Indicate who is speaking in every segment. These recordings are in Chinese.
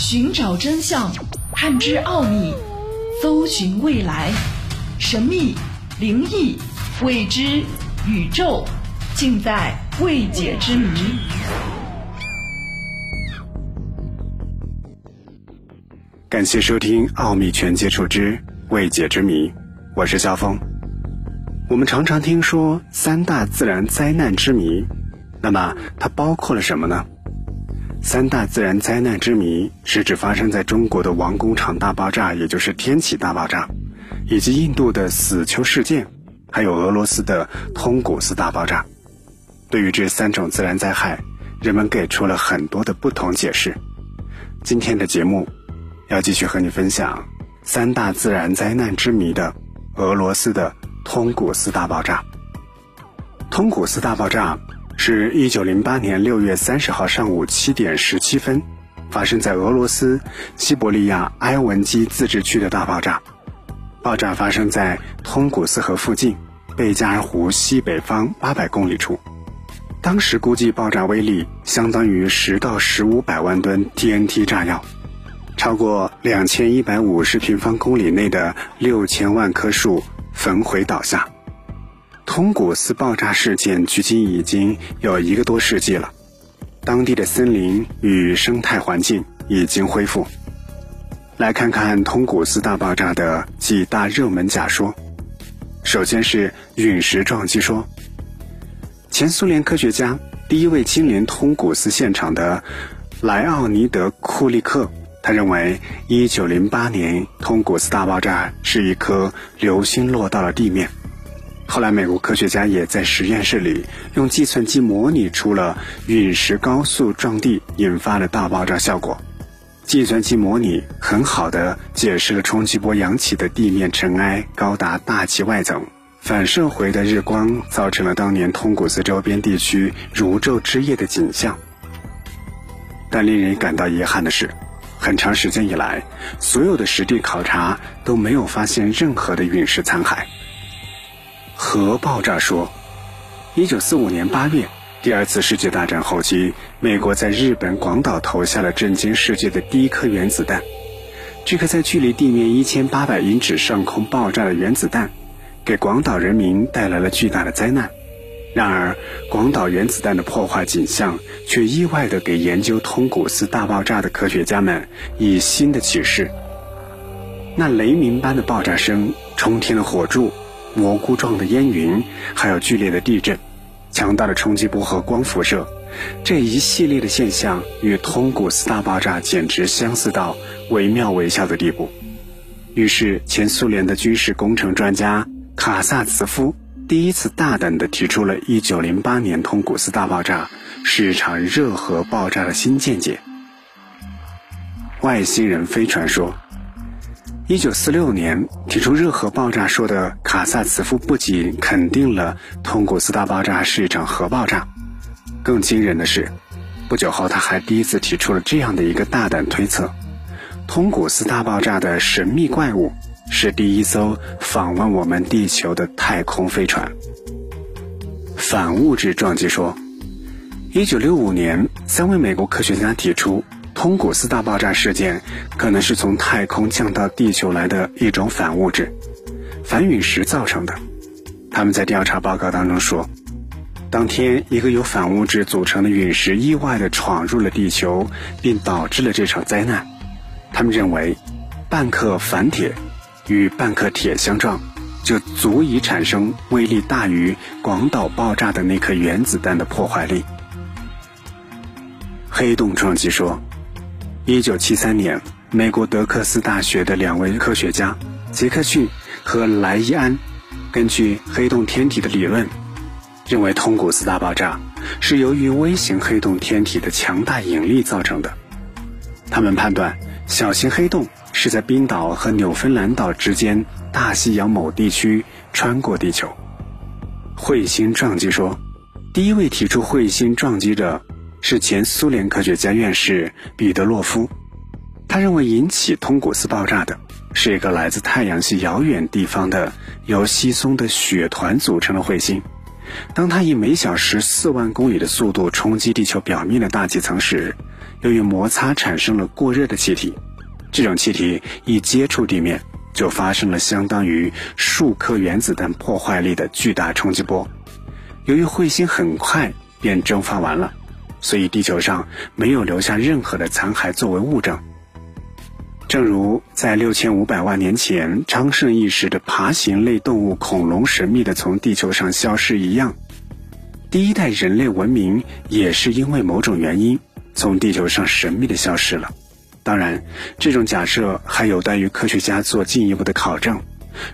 Speaker 1: 寻找真相，探知奥秘，搜寻未来，神秘、灵异、未知、宇宙，尽在未解之谜。
Speaker 2: 感谢收听《奥秘全接触之未解之谜》，我是肖峰。我们常常听说三大自然灾难之谜，那么它包括了什么呢？三大自然灾难之谜是指发生在中国的王工厂大爆炸，也就是天启大爆炸，以及印度的死丘事件，还有俄罗斯的通古斯大爆炸。对于这三种自然灾害，人们给出了很多的不同解释。今天的节目要继续和你分享三大自然灾难之谜的俄罗斯的。通古斯大爆炸。通古斯大爆炸是一九零八年六月三十号上午七点十七分，发生在俄罗斯西伯利亚埃文基自治区的大爆炸。爆炸发生在通古斯河附近，贝加尔湖西北方八百公里处。当时估计爆炸威力相当于十到十五百万吨 TNT 炸药，超过两千一百五十平方公里内的六千万棵树。焚毁倒下，通古斯爆炸事件距今已经有一个多世纪了，当地的森林与生态环境已经恢复。来看看通古斯大爆炸的几大热门假说。首先是陨石撞击说。前苏联科学家第一位亲临通古斯现场的莱奥尼德·库利克。他认为，一九零八年通古斯大爆炸是一颗流星落到了地面。后来，美国科学家也在实验室里用计算机模拟出了陨石高速撞地引发的大爆炸效果。计算机模拟很好的解释了冲击波扬起的地面尘埃高达大气外层，反射回的日光造成了当年通古斯周边地区如昼之夜的景象。但令人感到遗憾的是。很长时间以来，所有的实地考察都没有发现任何的陨石残骸。核爆炸说，一九四五年八月，第二次世界大战后期，美国在日本广岛投下了震惊世界的第一颗原子弹。这颗在距离地面一千八百英尺上空爆炸的原子弹，给广岛人民带来了巨大的灾难。然而，广岛原子弹的破坏景象却意外地给研究通古斯大爆炸的科学家们以新的启示。那雷鸣般的爆炸声、冲天的火柱、蘑菇状的烟云，还有剧烈的地震、强大的冲击波和光辐射，这一系列的现象与通古斯大爆炸简直相似到惟妙惟肖的地步。于是，前苏联的军事工程专家卡萨茨夫。第一次大胆地提出了1908年通古斯大爆炸是一场热核爆炸的新见解。外星人飞船说，1946年提出热核爆炸说的卡萨茨夫不仅肯定了通古斯大爆炸是一场核爆炸，更惊人的是，不久后他还第一次提出了这样的一个大胆推测：通古斯大爆炸的神秘怪物。是第一艘访问我们地球的太空飞船。反物质撞击说，一九六五年，三位美国科学家提出，通古斯大爆炸事件可能是从太空降到地球来的一种反物质——反陨石造成的。他们在调查报告当中说，当天一个由反物质组成的陨石意外地闯入了地球，并导致了这场灾难。他们认为，半克反铁。与半克铁相撞，就足以产生威力大于广岛爆炸的那颗原子弹的破坏力。黑洞撞击说，一九七三年，美国德克斯大学的两位科学家杰克逊和莱伊安，根据黑洞天体的理论，认为通古斯大爆炸是由于微型黑洞天体的强大引力造成的。他们判断小型黑洞。是在冰岛和纽芬兰岛之间大西洋某地区穿过地球。彗星撞击说，第一位提出彗星撞击者是前苏联科学家院士彼得洛夫。他认为引起通古斯爆炸的是一个来自太阳系遥远地方的由稀松的雪团组成的彗星。当它以每小时四万公里的速度冲击地球表面的大气层时，由于摩擦产生了过热的气体，这种气体一接触地面，就发生了相当于数颗原子弹破坏力的巨大冲击波。由于彗星很快便蒸发完了，所以地球上没有留下任何的残骸作为物证。正如在六千五百万年前昌盛一时的爬行类动物恐龙神秘的从地球上消失一样，第一代人类文明也是因为某种原因从地球上神秘的消失了。当然，这种假设还有待于科学家做进一步的考证。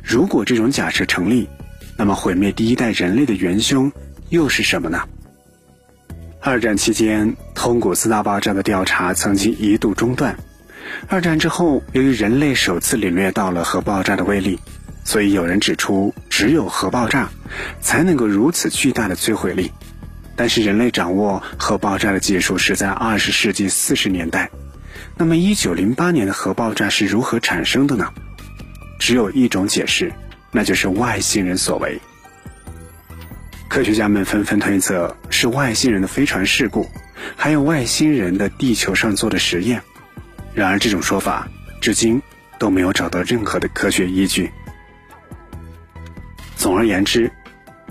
Speaker 2: 如果这种假设成立，那么毁灭第一代人类的元凶又是什么呢？二战期间，通古斯大爆炸的调查曾经一度中断。二战之后，由于人类首次领略到了核爆炸的威力，所以有人指出，只有核爆炸才能够如此巨大的摧毁力。但是人类掌握核爆炸的技术是在二十世纪四十年代。那么一九零八年的核爆炸是如何产生的呢？只有一种解释，那就是外星人所为。科学家们纷纷推测是外星人的飞船事故，还有外星人的地球上做的实验。然而，这种说法至今都没有找到任何的科学依据。总而言之，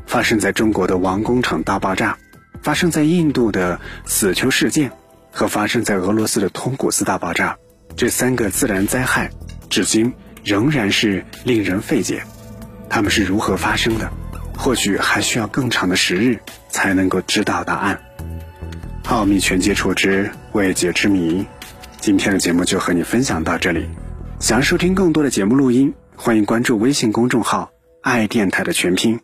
Speaker 2: 发生在中国的王工厂大爆炸，发生在印度的死囚事件，和发生在俄罗斯的通古斯大爆炸，这三个自然灾害，至今仍然是令人费解。它们是如何发生的？或许还需要更长的时日才能够知道答案。奥秘全接触之未解之谜。今天的节目就和你分享到这里。想要收听更多的节目录音，欢迎关注微信公众号“爱电台”的全拼。